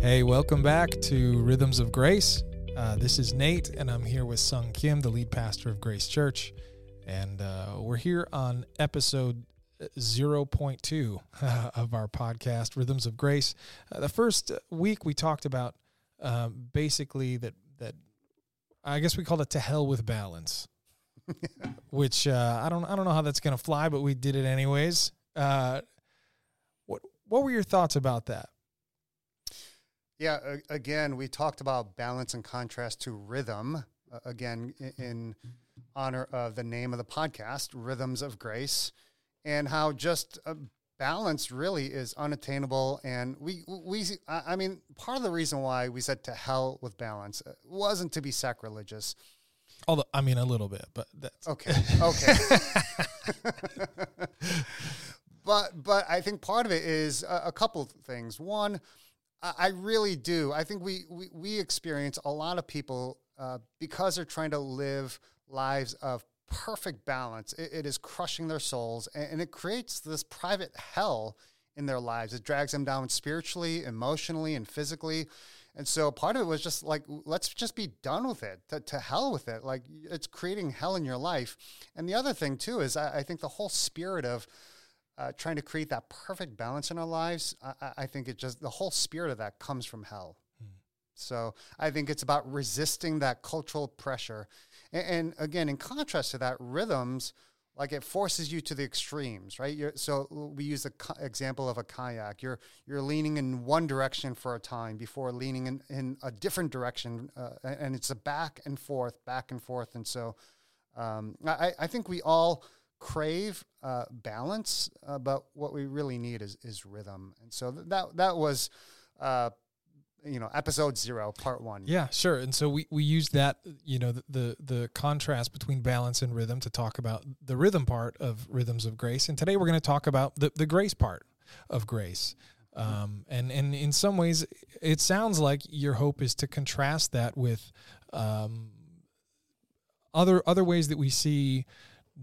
Hey, welcome back to Rhythms of Grace. Uh, this is Nate, and I'm here with Sung Kim, the lead pastor of Grace Church. And uh, we're here on episode 0.2 uh, of our podcast, Rhythms of Grace. Uh, the first week we talked about um, basically that, that I guess we called it to hell with balance, which uh, I don't I don't know how that's going to fly, but we did it anyways. Uh, what what were your thoughts about that? Yeah, again, we talked about balance and contrast to rhythm. Uh, again, in, honor of the name of the podcast, Rhythms of Grace, and how just uh, balance really is unattainable. And we, we, I mean, part of the reason why we said to hell with balance uh, wasn't to be sacrilegious. Although, I mean, a little bit, but that's okay. Okay. but, but I think part of it is a, a couple things. One, I really do. I think we, we, we experience a lot of people uh, because they're trying to live lives of perfect balance. It, it is crushing their souls and, and, it creates this private hell in their lives. It drags them down spiritually, emotionally, and physically. And so part of it was just like, let's just be done with it, to, to hell with it. Like it's creating hell in your life. And the other thing, too, is I, I think the whole spirit of, uh, trying to create that perfect balance in our lives, I, I, think it just the whole spirit of that comes from hell. Hmm. So I think it's about resisting that cultural pressure, and, and, again, in contrast to that, rhythms like it forces you to the extremes, right? You're, so we use the co- example of a kayak. You're you're leaning in one direction for a time before leaning in, in a different direction, uh, and it's a back and forth, back and forth, and so um, I, I think we all crave uh, balance, uh, but what we really need is is rhythm. And so that that was. Uh, you know, episode zero, part one. Yeah, sure. And so we, we used that, you know, the, the, the contrast between balance and rhythm to talk about the rhythm part of rhythms of grace. And today we're going to talk about the, the grace part of grace. Um, and, and in some ways, it sounds like your hope is to contrast that with um, other other ways that we see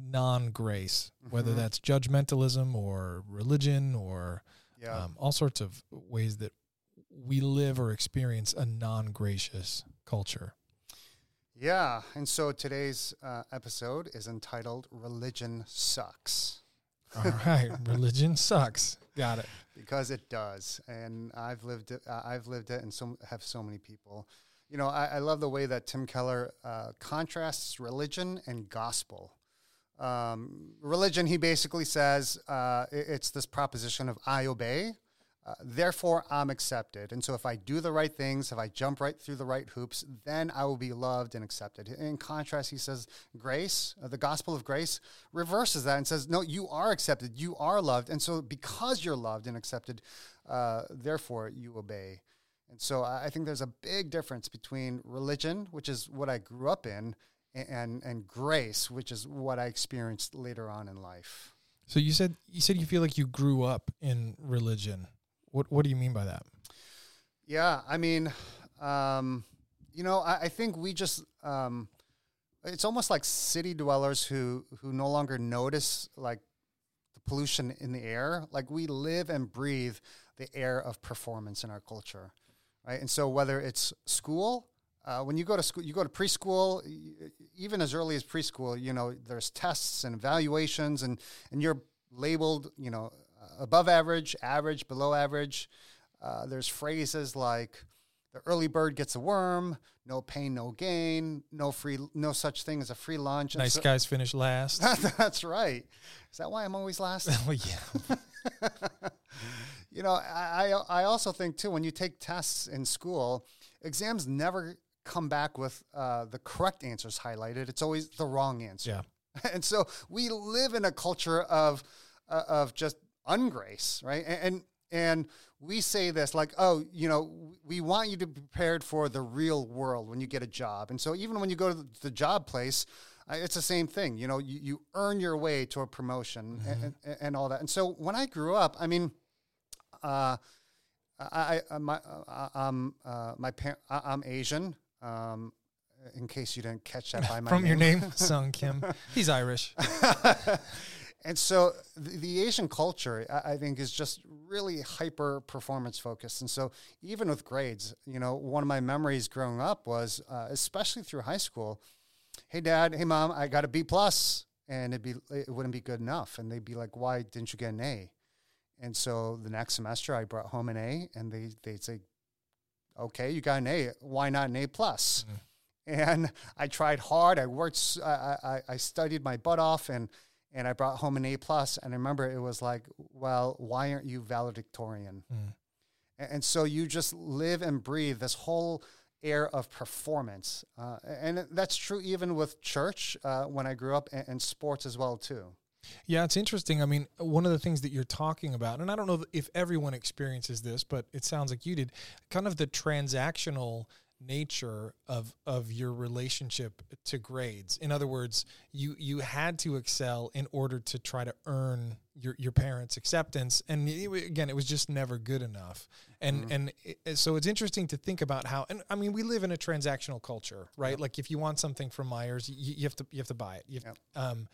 non grace, mm-hmm. whether that's judgmentalism or religion or yeah. um, all sorts of ways that we live or experience a non gracious culture. Yeah. And so today's uh, episode is entitled Religion Sucks. All right. Religion sucks. Got it. Because it does. And I've lived it, uh, I've lived it and so have so many people. You know, I, I love the way that Tim Keller uh, contrasts religion and gospel um, religion, he basically says uh, it's this proposition of I obey, uh, therefore I'm accepted. And so if I do the right things, if I jump right through the right hoops, then I will be loved and accepted. In contrast, he says grace, uh, the gospel of grace, reverses that and says, no, you are accepted, you are loved. And so because you're loved and accepted, uh, therefore you obey. And so I think there's a big difference between religion, which is what I grew up in, and and grace, which is what I experienced later on in life. So you said you said you feel like you grew up in religion. What what do you mean by that? Yeah, I mean, um, you know, I, I, think we just um, it's almost like city dwellers who who no longer notice like the pollution in the air. Like we live and breathe the air of performance in our culture, right? And so whether it's school uh, when you go to school, you go to preschool, even as early as preschool, you know, there's tests and evaluations, and, and you're labeled, you know, above average, average, below average. Uh, there's phrases like the early bird gets a worm, no pain, no gain, no free, no such thing as a free lunch. Nice so, guys finish last. that's right. Is that why I'm always last? well, yeah. you know, I, I also think too when you take tests in school, exams never come back with uh, the correct answers highlighted. It's always the wrong answer. Yeah. and so we live in a culture of uh, of just ungrace, right? And, and and we say this like, oh, you know, we want you to be prepared for the real world when you get a job. And so even when you go to the job place, it's the same thing. You know, you, you earn your way to a promotion mm-hmm. and, and, and, all that. And so when I grew up, I mean, uh, I, I my uh, um uh, my parent I'm Asian. Um, in case you didn't catch that by my from name. your name, Sung Kim. He's Irish. And so the, the Asian culture, I, I think, is just really hyper performance focused. And so even with grades, you know, one of my memories growing up was, uh, especially through high school, hey dad, hey mom, I got a B plus, and it'd be it wouldn't be good enough, and they'd be like, why didn't you get an A? And so the next semester, I brought home an A, and they they'd say, okay, you got an A, why not an A plus? Mm-hmm. And I tried hard. I worked. I, I, I studied my butt off, and and I brought home an A plus. And I remember it was like, well, why aren't you valedictorian? Mm. And, and so you just live and breathe this whole air of performance. Uh, and that's true even with church uh, when I grew up and, and, sports as well too. Yeah, it's interesting. I mean, one of the things that you're talking about, and I don't know if everyone experiences this, but it sounds like you did, kind of the transactional nature of of your relationship to grades. In other words, you you had to excel in order to try to earn your your parents' acceptance, and it, again, it was just never good enough. And mm-hmm. and it, so it's interesting to think about how. And I mean, we live in a transactional culture, right? Yep. Like if you want something from Meijer's, you, you, have to you have to buy it. Yep. um,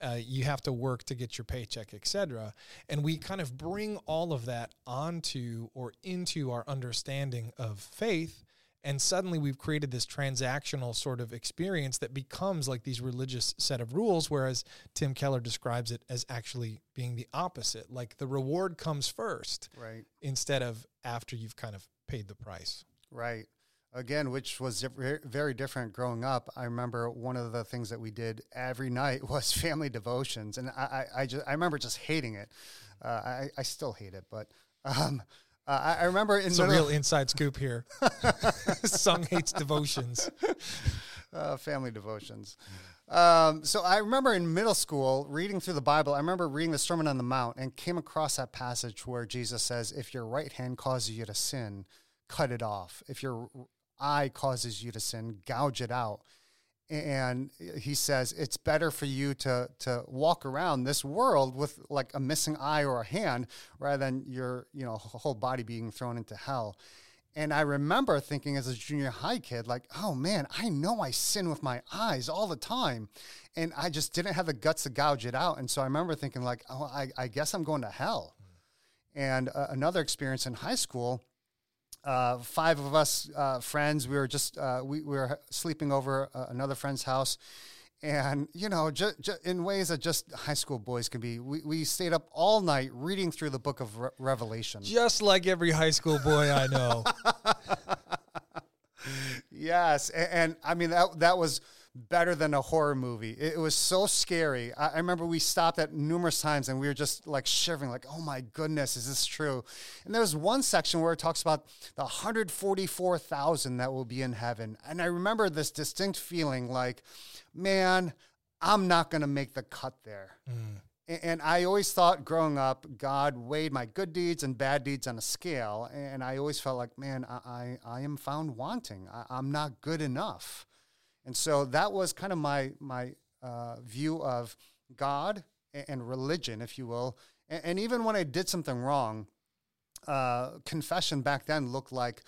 uh, you have to work to get your paycheck, etc. And we kind of bring all of that onto or into our understanding of faith. And suddenly we've created this transactional sort of experience that becomes like these religious set of rules whereas tim keller describes it as actually being the opposite. Like the reward comes first right. instead of after you've kind of paid the price. Right again which was very different growing up i remember one of the things that we did every night was family devotions and i, I, I just i remember just hating it uh, I, I still hate it but um, uh, I, I, remember in it's a real inside scoop here. Sung hates devotions. Uh, family devotions. Um, so I remember in middle school reading through the Bible. I remember reading the Sermon on the Mount and came across that passage where Jesus says, "If your right hand causes you to sin, cut it off. If your eye causes you to sin, gouge it out." and he says it's better for you to to walk around this world with like a missing eye or a hand rather than your you know whole body being thrown into hell. And i remember thinking as a junior high kid like oh man i know i sin with my eyes all the time. And i just didn't have the guts to gouge it out. And so i remember thinking like oh i, I guess i'm going to hell. And uh, another experience in high school uh, five of us uh, friends. We were just uh, we, we, were sleeping over uh, another friend's house, and you know, just, just, in ways that just high school boys can be. We, we stayed up all night reading through the book of Re- Revelation, just like every high school boy I know. yes, and, and I mean that that was better than a horror movie. It, it was so scary. I, I, remember we stopped at numerous times and we were just like shivering, like, oh my goodness, is this true? And there was one section where it talks about the 144,000 that will be in heaven. And I remember this distinct feeling like, man, I'm not going to make the cut there. Mm. And I always thought growing up, God weighed my good deeds and bad deeds on a scale. And I always felt like, man, I, I, I am found wanting. I, I'm not good enough. And so that was kind of my my uh, view of God and, religion, if you will. And, and, even when I did something wrong, uh, confession back then looked like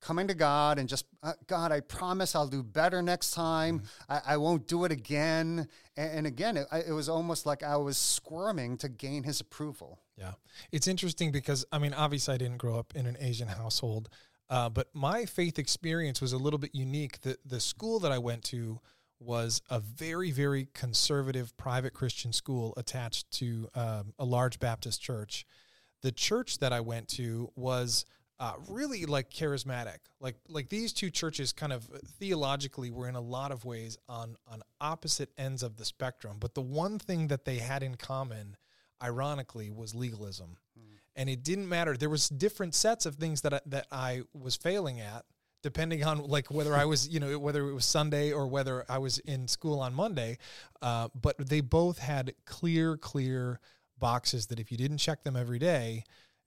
coming to God and just, uh, God, I promise I'll do better next time. Mm-hmm. I, I, won't do it again. And, and again, it, it, was almost like I was squirming to gain his approval. Yeah. It's interesting because, I mean, obviously, I didn't grow up in an Asian household. Uh, but my faith experience was a little bit unique. The the school that I went to was a very very conservative private Christian school attached to um, a large Baptist church. The church that I went to was uh, really like charismatic. Like like these two churches kind of theologically were in a lot of ways on on opposite ends of the spectrum. But the one thing that they had in common, ironically, was legalism. Mm and it didn't matter. There was different sets of things that I, that I was failing at, depending on like whether I was you know whether it was Sunday or whether I was in school on Monday. Uh, but they both had clear, clear boxes that if you didn't check them every day,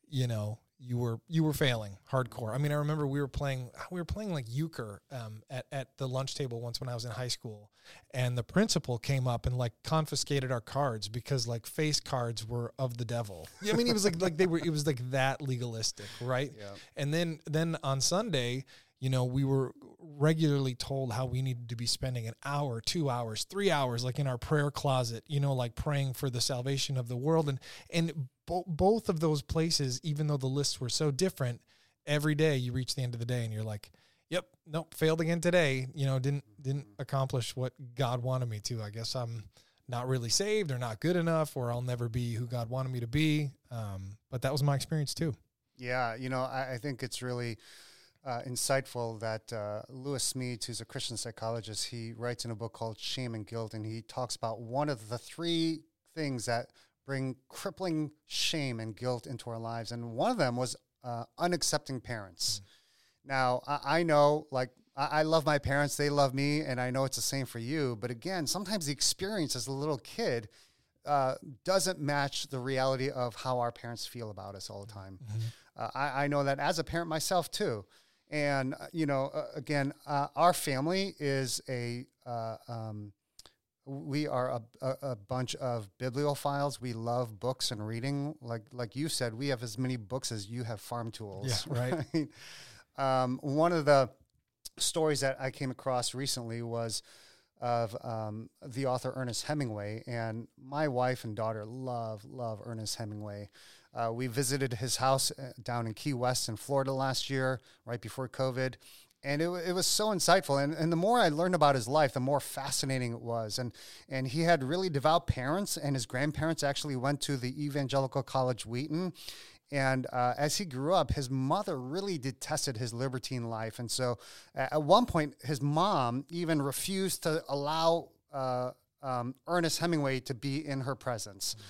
you know you were you were failing hardcore. I mean, I remember we were playing we were playing like euchre um, at at the lunch table once when I was in high school, and the principal came up and like confiscated our cards because like face cards were of the devil. I mean, it was like like they were it was like that legalistic, right? Yeah. And then then on Sunday, you know, we were regularly told how we needed to be spending an hour, two hours, three hours, like in our prayer closet, you know, like praying for the salvation of the world. And and bo- both of those places, even though the lists were so different, every day you reach the end of the day and you're like, "Yep, nope, failed again today." You know, didn't didn't accomplish what God wanted me to. I guess I'm not really saved or not good enough, or I'll never be who God wanted me to be. Um, but that was my experience too. Yeah, you know, I, I think it's really uh, insightful that uh, Lewis Smedes, who's a Christian psychologist, he writes in a book called Shame and Guilt, and he talks about one of the three things that bring crippling shame and guilt into our lives, and one of them was uh, unaccepting parents. Mm. Now, I, I, know, like, I, I love my parents; they love me, and I know it's the same for you. But again, sometimes the experience as a little kid uh, doesn't match the reality of how our parents feel about us all the time. Mm-hmm. Uh, I, I, know that as a parent myself too. And, uh, you know, uh, again, uh, our family is a, uh, um, we are a, a, a, bunch of bibliophiles. We love books and reading. Like, like you said, we have as many books as you have farm tools. Yeah, right. right? Um, one of the stories that I came across recently was of um, the author Ernest Hemingway, and my wife and daughter love love Ernest Hemingway. Uh, we visited his house uh, down in Key West in Florida last year, right before COVID, and it, it was so insightful. And, and the more I learned about his life, the more fascinating it was. And and he had really devout parents, and his grandparents actually went to the Evangelical College Wheaton, and uh, as he grew up, his mother really detested his libertine life. And so at one point, his mom even refused to allow uh, um, Ernest Hemingway to be in her presence. Mm-hmm.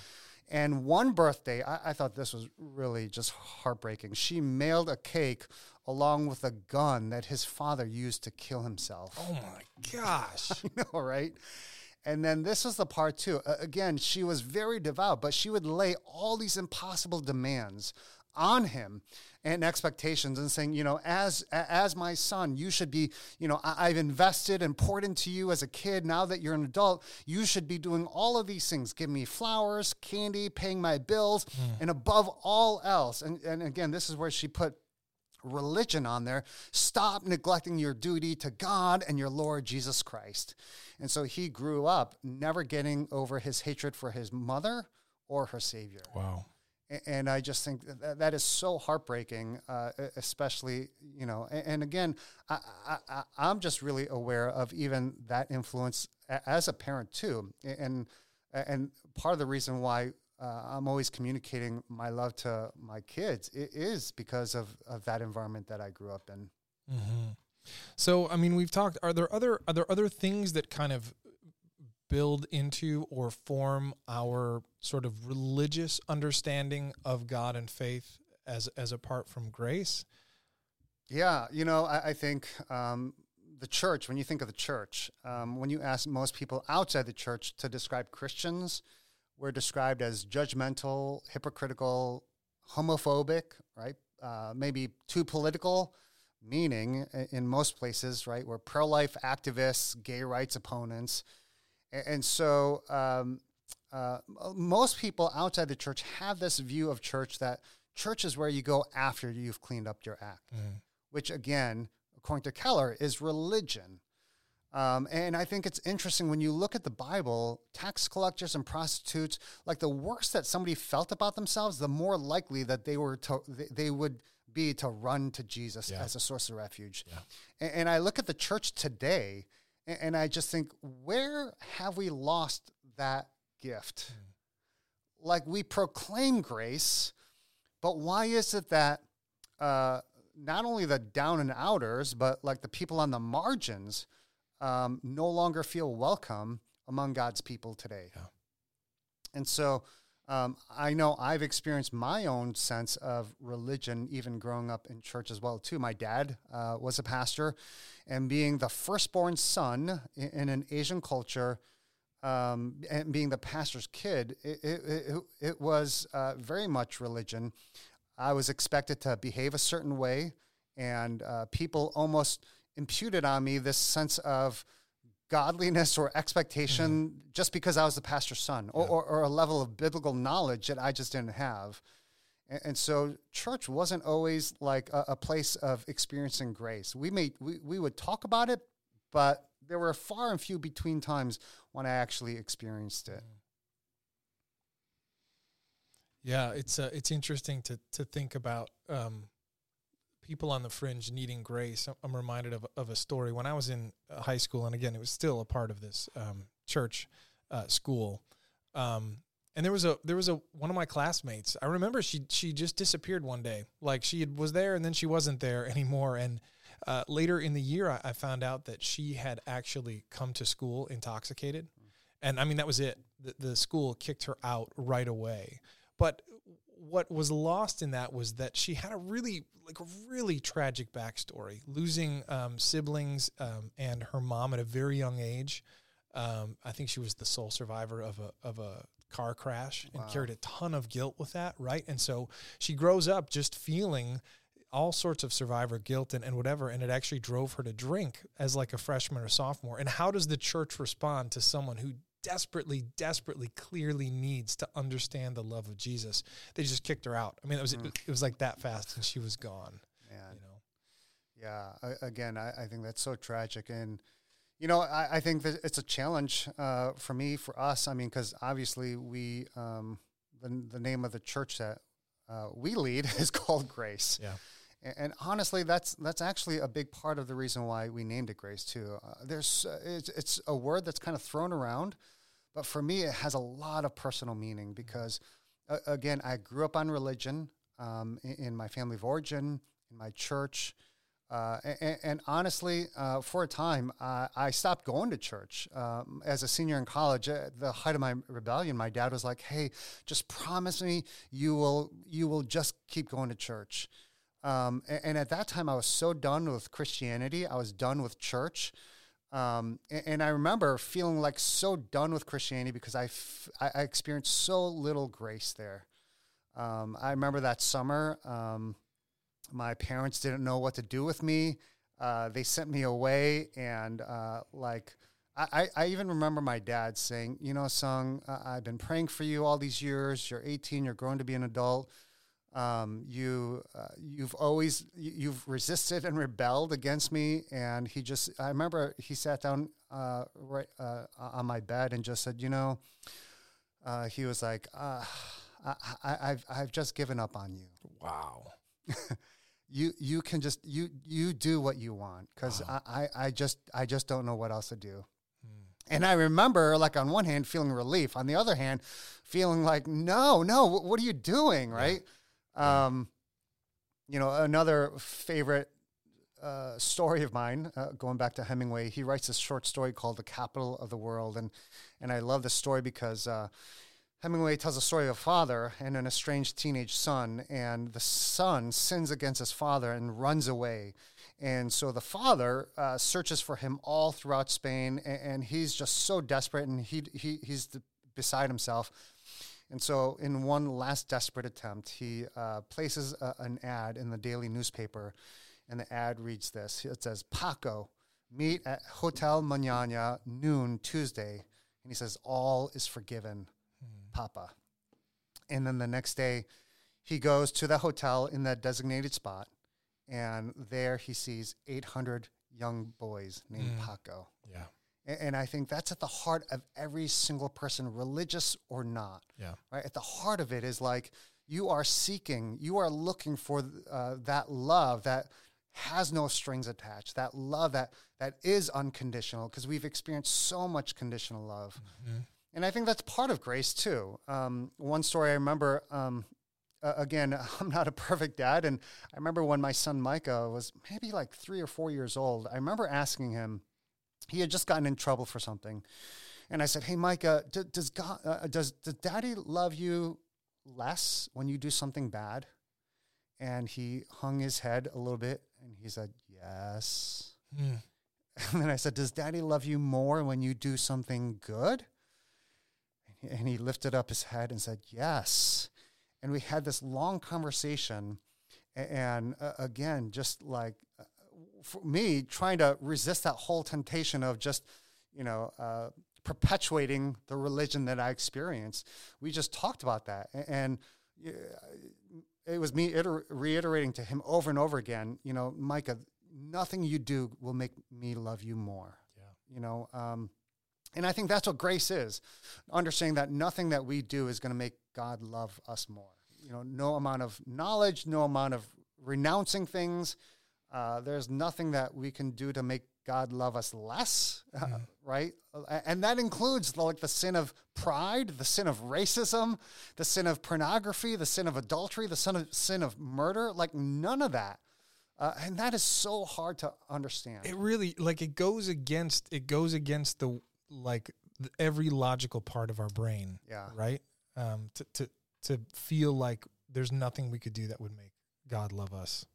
And one birthday, I, I, thought this was really just heartbreaking. She mailed a cake along with a gun that his father used to kill himself. Oh my gosh. I know, right? And then this was the part too. Uh, again, she was very devout, but she would lay all these impossible demands on him and expectations and saying, you know, as as my son, you should be, you know, I, have invested and poured into you as a kid. Now that you're an adult, you should be doing all of these things. Give me flowers, candy, paying my bills, mm. and above all else. And and again, this is where she put religion on there. Stop neglecting your duty to God and your Lord Jesus Christ. And so he grew up never getting over his hatred for his mother or her Savior. Wow. And I just think that, that is so heartbreaking, uh, especially, you know, and, and again, I, I, I'm just really aware of even that influence as a parent too. And, and part of the reason why uh, I'm always communicating my love to my kids it is because of, of that environment that I grew up in. Mm-hmm. So, I mean, we've talked. Are there other are there other things that kind of build into or form our sort of religious understanding of God and faith as as apart from grace? Yeah, you know, I, I think um, the church. When you think of the church, um, when you ask most people outside the church to describe Christians, we're described as judgmental, hypocritical, homophobic, right? Uh, maybe too political meaning in most places, right? We're pro life activists, gay rights opponents. And so um, uh, most people outside the church have this view of church that church is where you go after you've cleaned up your act, mm. which again, according to Keller, is religion. Um, and I think it's interesting when you look at the Bible, tax collectors and prostitutes, like the worse that somebody felt about themselves, the more likely that they were to, they would be to run to Jesus yeah. as a source of refuge. Yeah. And, and, I look at the church today and, and, I just think, where have we lost that gift? Mm. Like we proclaim grace, but why is it that uh, not only the down and outers, but like the people on the margins um, no longer feel welcome among God's people today? Yeah. And so, um, I know I've experienced my own sense of religion, even growing up in church as well too. My dad uh, was a pastor, and being the firstborn son in, in an Asian culture, um, and being the pastor's kid, it, it, it, it was uh, very much religion. I was expected to behave a certain way, and uh, people almost imputed on me this sense of godliness or expectation mm-hmm. just because I was the pastor's son or, yeah. or, or, a level of biblical knowledge that I just didn't have. And, and so church wasn't always like a, a, place of experiencing grace. We may we, we would talk about it, but there were far and few between times when I actually experienced it. Yeah, it's uh, it's interesting to to think about um, people on the fringe needing grace. I'm reminded of of a story when I was in uh, high school, and again, it was still a part of this um, church uh, school. Um, and there was a there was a one of my classmates. I remember she she just disappeared one day. Like she had, was there and then she wasn't there anymore. And uh, later in the year, I, I, found out that she had actually come to school intoxicated. And I mean that was it. The, the school kicked her out right away. But what was lost in that was that she had a really like a really tragic backstory, losing um, siblings um, and her mom at a very young age. Um, I think she was the sole survivor of a of a car crash and wow. carried a ton of guilt with that, right? And so she grows up just feeling all sorts of survivor guilt and, and whatever, and it actually drove her to drink as like a freshman or sophomore. And how does the church respond to someone who desperately, desperately, clearly needs to understand the love of Jesus? They just kicked her out. I mean, it was mm. it, was like that fast, and she was gone. Man. You know. Yeah. I, again, I, I think that's so tragic, and you know, I, I think that it's a challenge uh, for me, for us. I mean, because obviously we, um, the, the name of the church that uh, we lead is called Grace. Yeah. And, and, honestly, that's that's actually a big part of the reason why we named it Grace too. Uh, there's uh, it's, it's a word that's kind of thrown around, but for me, it has a lot of personal meaning because, uh, again, I grew up on religion um, in, in my family of origin, in my church. Uh, and, and, honestly, uh, for a time, uh, I stopped going to church. Um, as a senior in college, at the height of my rebellion, my dad was like, "Hey, just promise me you will you will just keep going to church." Um, and, and, at that time, I was so done with Christianity. I was done with church. Um, and, and, I remember feeling like so done with Christianity because I, experienced so little grace there. Um, I remember that summer. Um, my parents didn't know what to do with me. Uh, they sent me away, and uh, like I, I even remember my dad saying, "You know, Sung, I've been praying for you all these years. You're 18. You're growing to be an adult. Um, you uh, you've always you've resisted and rebelled against me." And he just I remember he sat down uh, right uh, on my bed and just said, "You know," he was like, I, I've I've just given up on you." Wow. you you can just you you do what you want because I, I, I just I just don't know what else to do. Hmm. And I remember, like on one hand, feeling relief. On the other hand, feeling like, no, no, what, what are you doing, right? Yeah. Um, you know, another favorite uh, story of mine, uh, going back to Hemingway, he writes this short story called "The Capital of the World," and and I love this story because uh, Hemingway tells a story of a father and an estranged teenage son, and the son sins against his father and runs away. And so the father uh, searches for him all throughout Spain, and, and, he's just so desperate, and he, he he's the, beside himself. And so, in one last desperate attempt, he uh, places a, an ad in the daily newspaper, and the ad reads this: It says, "Paco, meet at Hotel Montana noon Tuesday," and he says, "All is forgiven." Papa. And then the next day, he goes to the hotel in that designated spot, and there he sees 800 young boys named mm. Paco. Yeah. And, I think that's at the heart of every single person, religious or not. Yeah. Right. At the heart of it is like you are seeking, you are looking for uh, that love that has no strings attached, that love that that is unconditional, because we've experienced so much conditional love. Mm-hmm. And I think that's part of grace too. Um, one story I remember, um, uh, again, I'm not a perfect dad. And I remember when my son Micah was maybe like three or four years old, I remember asking him, he had just gotten in trouble for something. And I said, Hey, Micah, d- does, God, uh, does, does daddy love you less when you do something bad? And he hung his head a little bit and he said, Yes. Mm. And then I said, Does daddy love you more when you do something good? And he lifted up his head and said, Yes. And we had this long conversation. And uh, again, just like uh, for me, trying to resist that whole temptation of just, you know, uh, perpetuating the religion that I experienced. We just talked about that. And, it was me iter- reiterating to him over and over again, you know, Micah, nothing you do will make me love you more. Yeah. You know, um, and I think that's what grace is understanding that nothing that we do is going to make God love us more. You know, no amount of knowledge, no amount of renouncing things. Uh, there's nothing that we can do to make God love us less, uh, Mm-hmm. right? And that includes like the sin of pride, the sin of racism, the sin of pornography, the sin of adultery, the sin of sin of murder. Like none of that, uh, and that is so hard to understand. It really like it goes against it goes against the like the, every logical part of our brain. Yeah. Right. Um. To to to feel like there's nothing we could do that would make God love us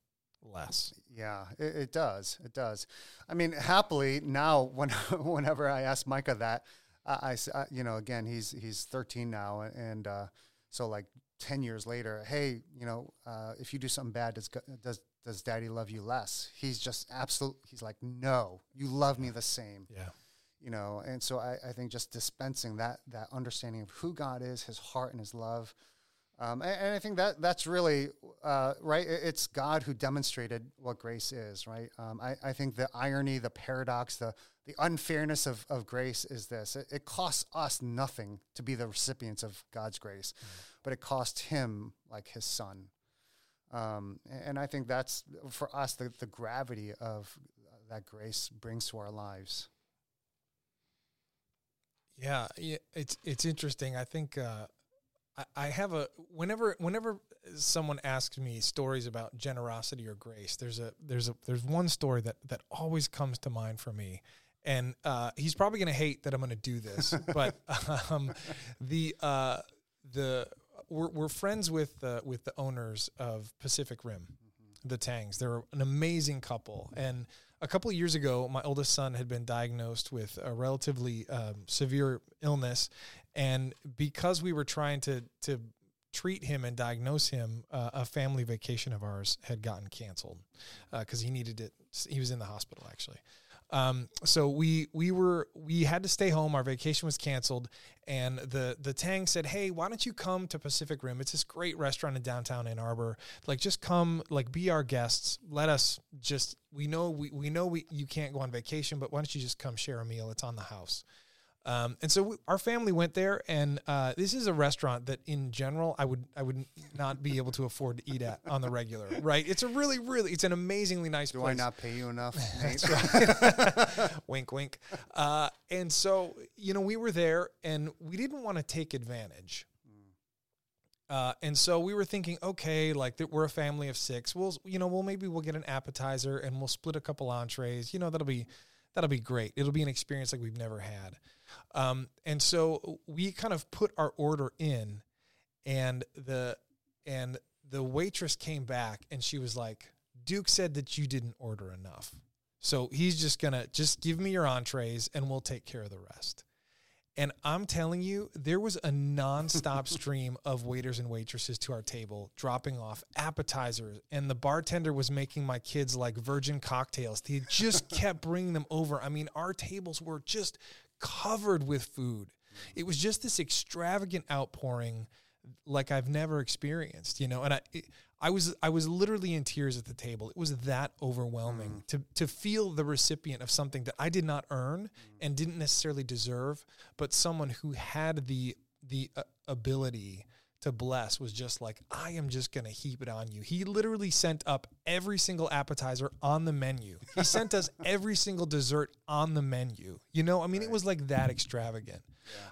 less. Yeah, it, it does. It does. I mean, happily now, when whenever I ask Micah that, I, I you know, again, he's he's 13 now, and uh, so like 10 years later, hey, you know, uh, if you do something bad, does does does Daddy love you less? He's just absolute. He's like, no, you love me the same. Yeah. You know, and so I, I think just dispensing that that understanding of who God is, His heart and His love, um, and, and I think that that's really uh, right. It's God who demonstrated what grace is, right? Um, I, I think the irony, the paradox, the the unfairness of, of grace is this: it, it costs us nothing to be the recipients of God's grace, but it cost Him like His Son. Um, a- and I think that's for us the, the gravity of that grace brings to our lives. Yeah, yeah, it's it's interesting. I think uh, I, I have a whenever whenever someone asks me stories about generosity or grace, there's a there's a there's one story that that always comes to mind for me, and uh, he's probably going to hate that I'm going to do this, but um, the uh, the we're, we're friends with the with the owners of Pacific Rim, the Tangs. They're an amazing couple, and a couple of years ago, my oldest son had been diagnosed with a relatively um, severe illness, and because we were trying to to treat him and diagnose him, uh, a family vacation of ours had gotten canceled because he needed it. He was in the hospital actually. Um, so we we were we had to stay home. Our vacation was canceled, and the the Tang said, "Hey, why don't you come to Pacific Rim? It's this great restaurant in downtown Ann Arbor. Like, just come, like, be our guests. Let us just we know we we know we you can't go on vacation, but why don't you just come share a meal? It's on the house." Um, and so we, our family went there, and uh, this is a restaurant that, in general, I would I would not be able to afford to eat at on the regular. Right? It's a really really it's an amazingly nice Do place. I not pay you enough? Wink, wink. Uh, and so, you know, we were there and we didn't want to take advantage. Uh, and so we were thinking, okay, like that we're a family of six. We'll, you know, well maybe we'll get an appetizer and we'll split a couple entrees. You know, that'll be that'll be great. It'll be an experience like we've never had. Um, and so we kind of put our order in, and the and the waitress came back and she was like, Duke said that you didn't order enough. So he's just gonna just give me your entrees and we'll take care of the rest. And I'm telling you, there was a nonstop stream of waiters and waitresses to our table, dropping off appetizers, and the bartender was making my kids like virgin cocktails. He just kept bringing them over. I mean, our tables were just covered with food. Mm-hmm. It was just this extravagant outpouring like I've never experienced, you know. And I, it, I was, I was literally in tears at the table. It was that overwhelming mm-hmm. to to feel the recipient of something that I did not earn mm-hmm. and didn't necessarily deserve, but someone who had the the uh, ability to bless was just like, I am just going to heap it on you. He literally sent up every single appetizer on the menu. He sent us every single dessert on the menu. You know, I mean, it was like that extravagant.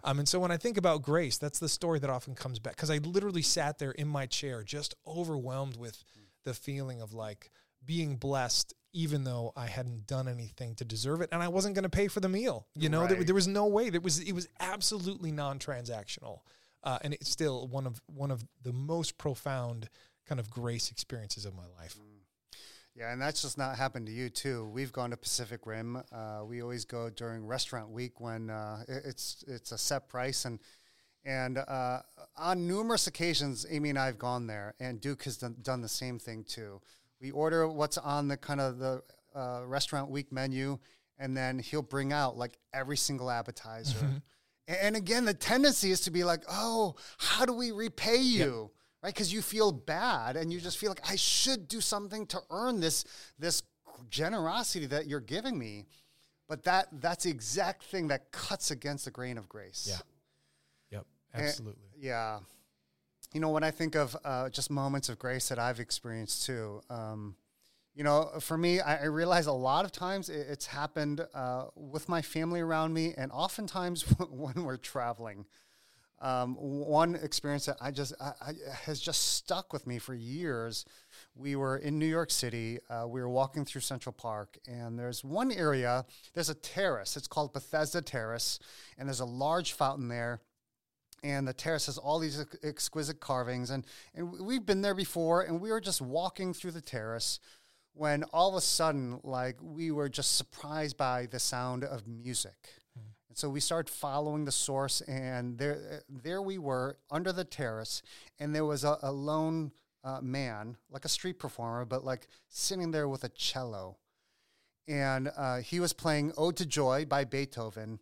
Um, and so when I think about grace, that's the story that often comes back because I literally sat there in my chair, just overwhelmed with the feeling of like being blessed, even though I hadn't done anything to deserve it, and I wasn't going to pay for the meal. You know, there, there was no way. There was it was absolutely non-transactional, uh, and it's still one of one of the most profound kind of grace experiences of my life. Yeah, and that's just not happened to you too. We've gone to Pacific Rim. Uh, we always go during restaurant week when uh, it- it's it's a set price, and and uh, on numerous occasions, Amy and I have gone there, and Duke has done, done the same thing too. We order what's on the kind of the uh, restaurant week menu, and then he'll bring out like every single appetizer. And again, the tendency is to be like, "Oh, how do we repay you?" right? Because you feel bad and you just feel like I should do something to earn this this generosity that you're giving me. But that that's the exact thing that cuts against the grain of grace. Yeah. Yep. Absolutely. And, yeah. You know, when I think of uh, just moments of grace that I've experienced too, um, you know, for me, I, I, realize a lot of times it, it's happened uh, with my family around me, and oftentimes when we're traveling. Um, one experience that I just I, I, has just stuck with me for years. We were in New York City. Uh, we were walking through Central Park, and there's one area. There's a terrace. It's called Bethesda Terrace, and there's a large fountain there and the terrace has all these exquisite carvings and and we've been there before and we were just walking through the terrace when all of a sudden like we were just surprised by the sound of music mm. and so we started following the source and there there we were under the terrace and there was a, a lone uh, man like a street performer but like sitting there with a cello and uh, he was playing ode to joy by beethoven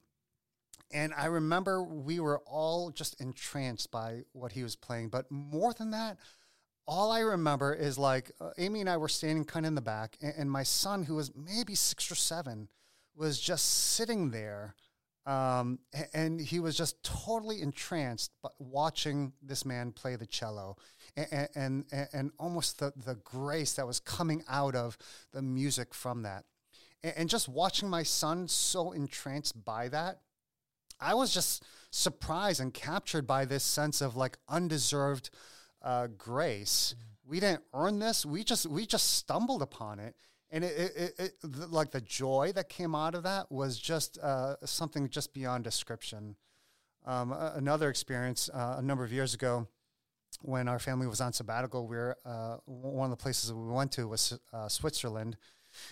and I remember we were all just entranced by what he was playing. But more than that, all I remember is like uh, Amy and I were standing kind of in the back, and, and, my son, who was maybe six or seven, was just sitting there. Um, and he was just totally entranced by watching this man play the cello and, and, and almost the, the grace that was coming out of the music from that. And, and just watching my son so entranced by that I was just surprised and captured by this sense of like undeserved uh, grace. Mm. We didn't earn this. We just we just stumbled upon it, and it, it, it, it like the joy that came out of that was just uh, something just beyond description. Um, another experience uh, a number of years ago, when our family was on sabbatical, we were uh, one of the places we went to was uh, Switzerland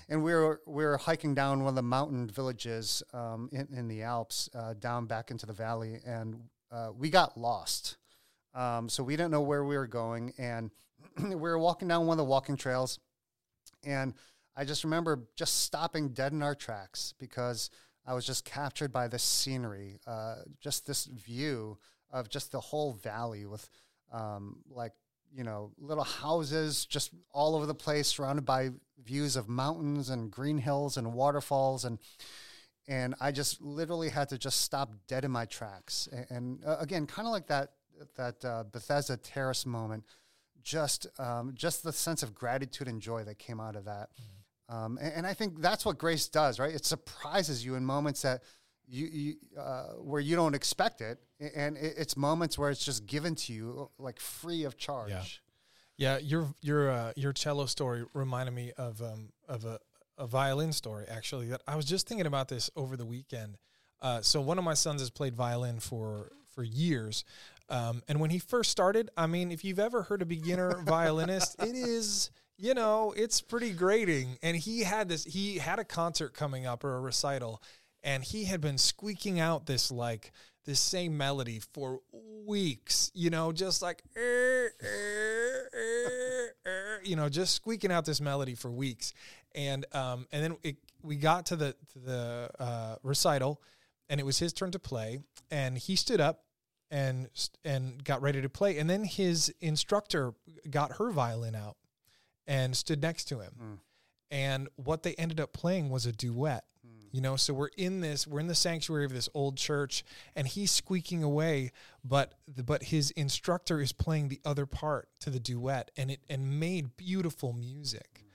and we were we were hiking down one of the mountain villages um, in, in the Alps, uh, down back into the valley, and uh, we got lost. Um, so we didn't know where we were going, and we were walking down one of the walking trails, and I just remember just stopping dead in our tracks because I was just captured by this scenery, uh, just this view of just the whole valley with um, like you know, little houses just all over the place, surrounded by views of mountains and green hills and waterfalls, and and I just literally had to just stop dead in my tracks. And, and uh, again, kind of like that that uh, Bethesda terrace moment, just um, just the sense of gratitude and joy that came out of that. Mm-hmm. Um, and, and I think that's what grace does, right? It surprises you in moments that you, you uh, where you don't expect it, and it's moments where it's just given to you like free of charge. Yeah, yeah. Your your uh, your cello story reminded me of um, of a, a violin story actually. That I was just thinking about this over the weekend. Uh, so one of my sons has played violin for for years, um, and when he first started, I mean, if you've ever heard a beginner violinist, it is you know it's pretty grating. And he had this. He had a concert coming up or a recital and he had been squeaking out this like this same melody for weeks you know just like er, er, er, you know just squeaking out this melody for weeks and um and then it, we got to the to the uh, recital and it was his turn to play and he stood up and and got ready to play. And then his instructor got her violin out and stood next to him. Mm. and what they ended up playing was a duet. You know so we're in this we're in the sanctuary of this old church and he's squeaking away but the, but his instructor is playing the other part to the duet and it and made beautiful music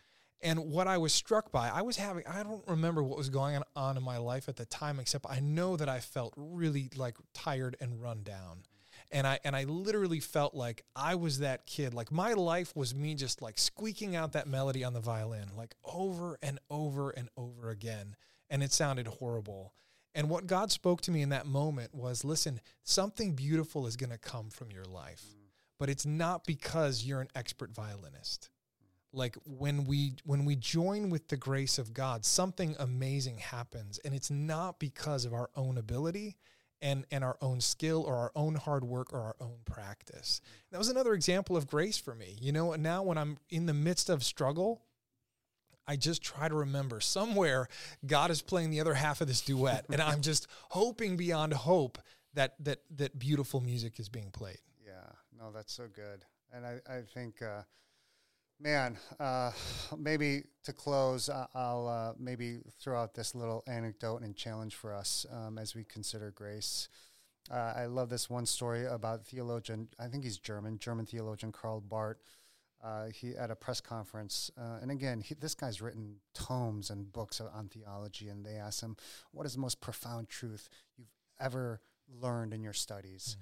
and what I was struck by I was having I don't remember what was going on in my life at the time except I know that I felt really like tired and run down and I and I literally felt like I was that kid. Like my life was me just like squeaking out that melody on the violin, like over and over and over again and it sounded horrible. And what God spoke to me in that moment was listen, something beautiful is going to come from your life, but it's not because you're an expert violinist. Like when we when we join with the grace of God, something amazing happens and it's not because of our own ability and and our own skill or our own hard work or our own practice. That was another example of grace for me. You know, now when I'm in the midst of struggle, I just try to remember somewhere God is playing the other half of this duet, and I'm just hoping beyond hope that that that beautiful music is being played. Yeah, no, that's so good. and I, I think, uh, man, uh, maybe to close, I'll uh, maybe throw out this little anecdote and challenge for us um, as we consider grace. Uh, I love this one story about theologian, I think he's German, German theologian Karl Barth. Uh, he at a press conference, uh, and again, he, this guy's written tomes and books on theology, and they asked him, "What is the most profound truth you've ever learned in your studies?"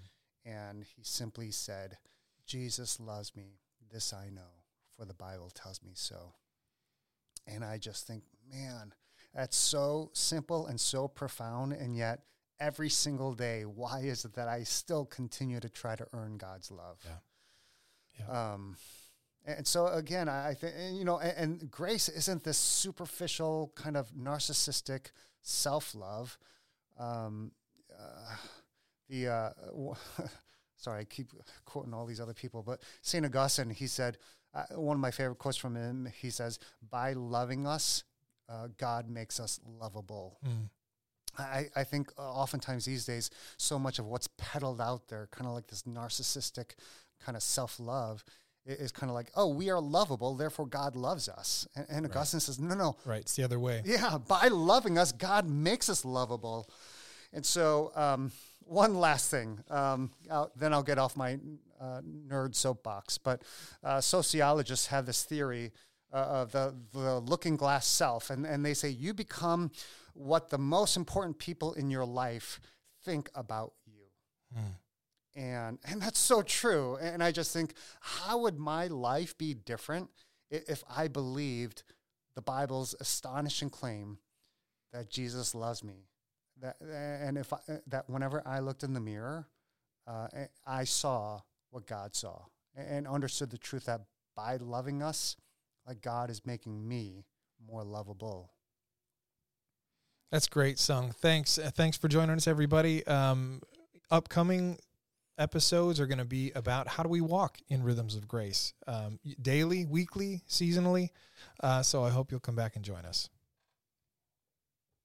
Mm. And he simply said, "Jesus loves me. This I know, for the Bible tells me so." And I just think, man, that's so simple and so profound, and yet every single day, why is it that I still continue to try to earn God's love? Yeah. yeah. Um, and so again, I think you know, and, and, grace isn't this superficial kind of narcissistic self love. Um, uh, the uh, sorry, I keep quoting all these other people, but Saint Augustine, he said uh, one of my favorite quotes from him. He says, "By loving us, uh, God makes us lovable." Mm. I, I think oftentimes these days, so much of what's peddled out there, kind of like this narcissistic kind of self love, is kind of like, oh, we are lovable, therefore God loves us. And, and Augustine right. says, no, no. Right, it's the other way. Yeah, by loving us, God makes us lovable. And so, um, one last thing, um, I'll, then I'll get off my uh, nerd soapbox. But uh, sociologists have this theory uh, of the, the looking glass self, and, and they say you become what the most important people in your life think about you. Mm and and that's so true and i just think how would my life be different if i believed the bible's astonishing claim that jesus loves me that and if I, that whenever i looked in the mirror uh, i saw what god saw and understood the truth that by loving us like god is making me more lovable that's great sung thanks uh, thanks for joining us everybody um, upcoming episodes are going to be about how do we walk in rhythms of grace um, daily, weekly, seasonally. Uh, so I hope you'll come back and join us.